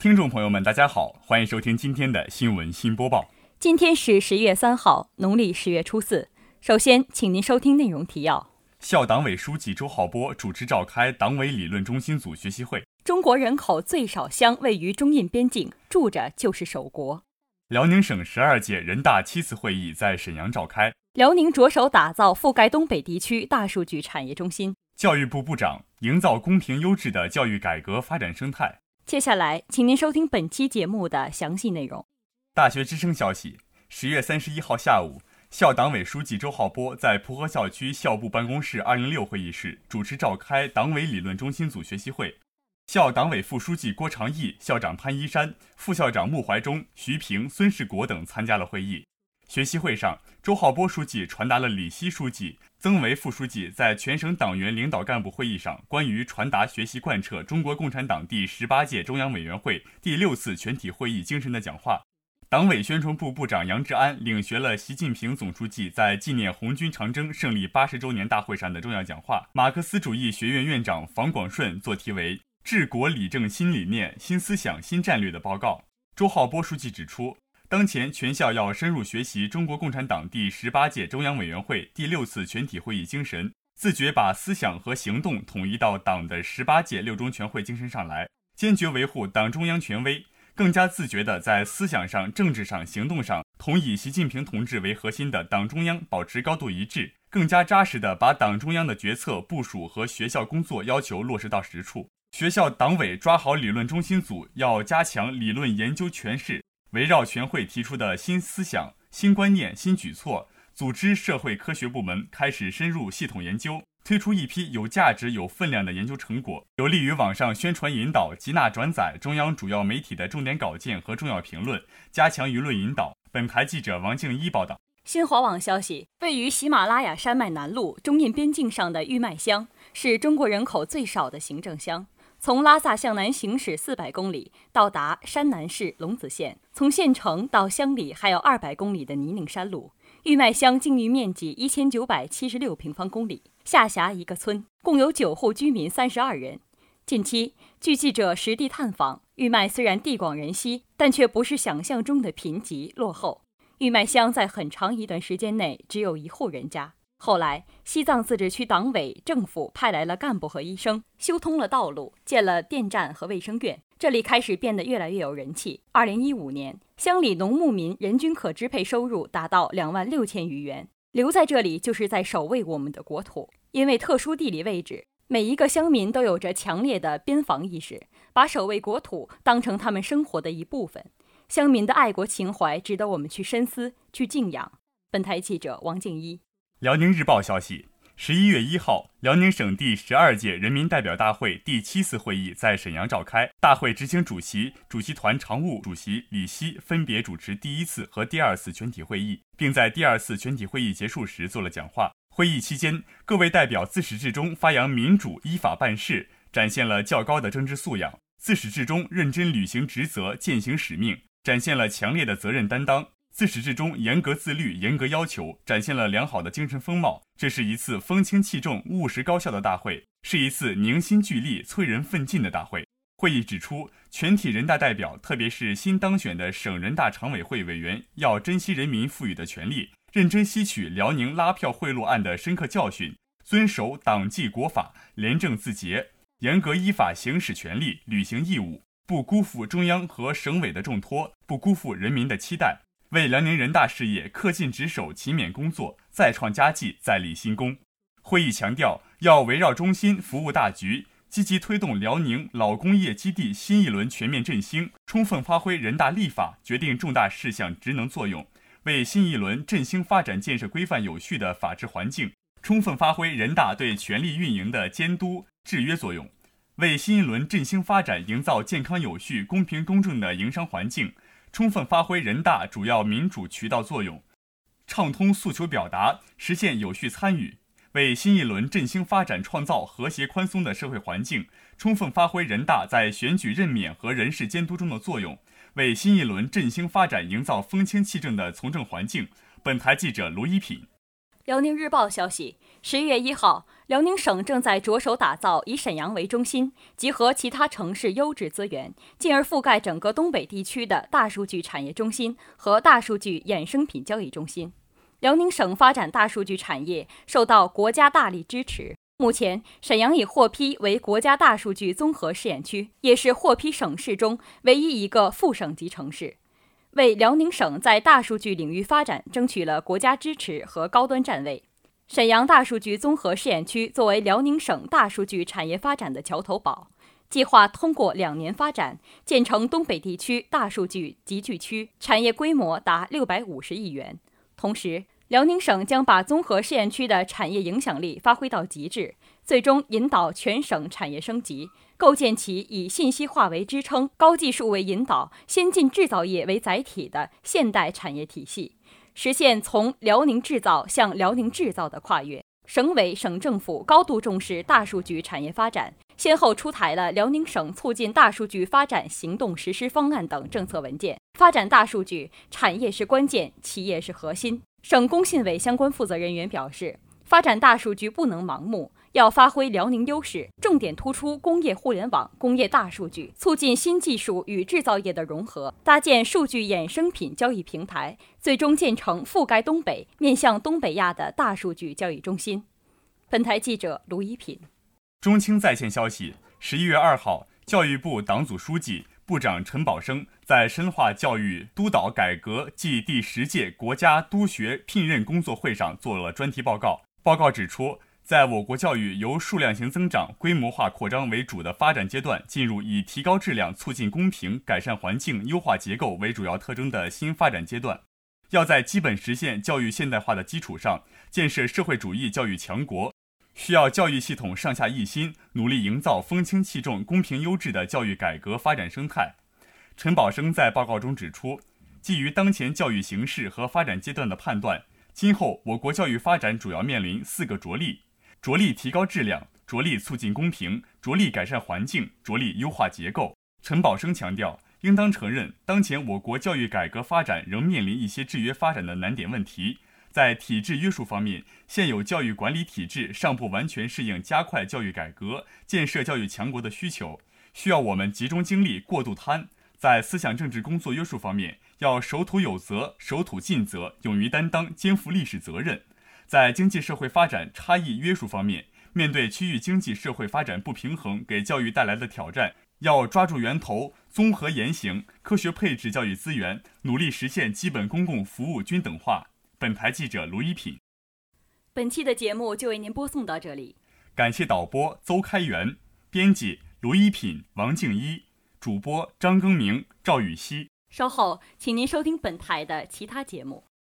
听众朋友们，大家好，欢迎收听今天的新闻新播报。今天是十月三号，农历十月初四。首先，请您收听内容提要：校党委书记周浩波主持召开党委理论中心组学习会。中国人口最少乡位于中印边境，住着就是守国。辽宁省十二届人大七次会议在沈阳召开。辽宁着手打造覆盖东北地区大数据产业中心。教育部部长营造公平优质的教育改革发展生态。接下来，请您收听本期节目的详细内容。大学之声消息：十月三十一号下午，校党委书记周浩波在蒲河校区校部办公室二零六会议室主持召开党委理论中心组学习会。校党委副书记郭长义、校长潘一山、副校长穆怀忠、徐平、孙世国等参加了会议。学习会上，周浩波书记传达了李希书记、曾维副书记在全省党员领导干部会议上关于传达学习贯彻中国共产党第十八届中央委员会第六次全体会议精神的讲话。党委宣传部部长杨志安领学了习近平总书记在纪念红军长征胜利八十周年大会上的重要讲话。马克思主义学院院长房广顺做题为《治国理政新理念、新思想、新战略》的报告。周浩波书记指出。当前，全校要深入学习中国共产党第十八届中央委员会第六次全体会议精神，自觉把思想和行动统一到党的十八届六中全会精神上来，坚决维护党中央权威，更加自觉地在思想上、政治上、行动上同以习近平同志为核心的党中央保持高度一致，更加扎实地把党中央的决策部署和学校工作要求落实到实处。学校党委抓好理论中心组，要加强理论研究诠释。围绕全会提出的新思想、新观念、新举措，组织社会科学部门开始深入系统研究，推出一批有价值、有分量的研究成果，有利于网上宣传引导、集纳转载中央主要媒体的重点稿件和重要评论，加强舆论引导。本台记者王静一报道。新华网消息，位于喜马拉雅山脉南麓中印边境上的玉麦乡，是中国人口最少的行政乡。从拉萨向南行驶四百公里，到达山南市龙子县；从县城到乡里还有二百公里的泥泞山路。玉麦乡境域面积一千九百七十六平方公里，下辖一个村，共有九户居民三十二人。近期，据记者实地探访，玉麦虽然地广人稀，但却不是想象中的贫瘠落后。玉麦乡在很长一段时间内只有一户人家。后来，西藏自治区党委政府派来了干部和医生，修通了道路，建了电站和卫生院，这里开始变得越来越有人气。二零一五年，乡里农牧民人均可支配收入达到两万六千余元。留在这里就是在守卫我们的国土，因为特殊地理位置，每一个乡民都有着强烈的边防意识，把守卫国土当成他们生活的一部分。乡民的爱国情怀值得我们去深思、去敬仰。本台记者王静一。辽宁日报消息：十一月一号，辽宁省第十二届人民代表大会第七次会议在沈阳召开。大会执行主席、主席团常务主席李希分别主持第一次和第二次全体会议，并在第二次全体会议结束时做了讲话。会议期间，各位代表自始至终发扬民主、依法办事，展现了较高的政治素养；自始至终认真履行职责、践行使命，展现了强烈的责任担当。自始至终严格自律、严格要求，展现了良好的精神风貌。这是一次风清气正、务实高效的大会，是一次凝心聚力、催人奋进的大会。会议指出，全体人大代表，特别是新当选的省人大常委会委员，要珍惜人民赋予的权利，认真吸取辽宁拉票贿赂案的深刻教训，遵守党纪国法，廉政自洁，严格依法行使权利、履行义务，不辜负中央和省委的重托，不辜负人民的期待。为辽宁人大事业恪尽职守、勤勉工作，再创佳绩、再立新功。会议强调，要围绕中心服务大局，积极推动辽宁老工业基地新一轮全面振兴，充分发挥人大立法决定重大事项职能作用，为新一轮振兴发展建设规范有序的法治环境，充分发挥人大对权力运营的监督制约作用，为新一轮振兴发展营造健康有序、公平公正的营商环境。充分发挥人大主要民主渠道作用，畅通诉求表达，实现有序参与，为新一轮振兴发展创造和谐宽松的社会环境；充分发挥人大在选举任免和人事监督中的作用，为新一轮振兴发展营造风清气正的从政环境。本台记者卢一品。辽宁日报消息：十一月一号，辽宁省正在着手打造以沈阳为中心，集合其他城市优质资源，进而覆盖整个东北地区的大数据产业中心和大数据衍生品交易中心。辽宁省发展大数据产业受到国家大力支持。目前，沈阳已获批为国家大数据综合试验区，也是获批省市中唯一一个副省级城市，为辽宁省在大数据领域发展争取了国家支持和高端站位。沈阳大数据综合试验区作为辽宁省大数据产业发展的桥头堡，计划通过两年发展，建成东北地区大数据集聚区，产业规模达六百五十亿元。同时，辽宁省将把综合试验区的产业影响力发挥到极致，最终引导全省产业升级，构建起以信息化为支撑、高技术为引导、先进制造业为载体的现代产业体系，实现从辽宁制造向辽宁制造的跨越。省委省政府高度重视大数据产业发展，先后出台了《辽宁省促进大数据发展行动实施方案》等政策文件。发展大数据，产业是关键，企业是核心。省工信委相关负责人员表示，发展大数据不能盲目，要发挥辽宁优势，重点突出工业互联网、工业大数据，促进新技术与制造业的融合，搭建数据衍生品交易平台，最终建成覆盖东北、面向东北亚的大数据交易中心。本台记者卢一品。中青在线消息：十一月二号，教育部党组书记。部长陈宝生在深化教育督导改革暨第十届国家督学聘任工作会上做了专题报告。报告指出，在我国教育由数量型增长、规模化扩张为主的发展阶段，进入以提高质量、促进公平、改善环境、优化结构为主要特征的新发展阶段。要在基本实现教育现代化的基础上，建设社会主义教育强国。需要教育系统上下一心，努力营造风清气重、公平优质的教育改革发展生态。陈宝生在报告中指出，基于当前教育形势和发展阶段的判断，今后我国教育发展主要面临四个着力：着力提高质量，着力促进公平，着力改善环境，着力优化结构。陈宝生强调，应当承认，当前我国教育改革发展仍面临一些制约发展的难点问题。在体制约束方面，现有教育管理体制尚不完全适应加快教育改革、建设教育强国的需求，需要我们集中精力过渡摊。在思想政治工作约束方面，要守土有责、守土尽责、勇于担当、肩负历史责任。在经济社会发展差异约束方面，面对区域经济社会发展不平衡给教育带来的挑战，要抓住源头，综合言行，科学配置教育资源，努力实现基本公共服务均等化。本台记者卢一品，本期的节目就为您播送到这里。感谢导播邹开元，编辑卢一品、王静一，主播张更明、赵雨熙。稍后，请您收听本台的其他节目。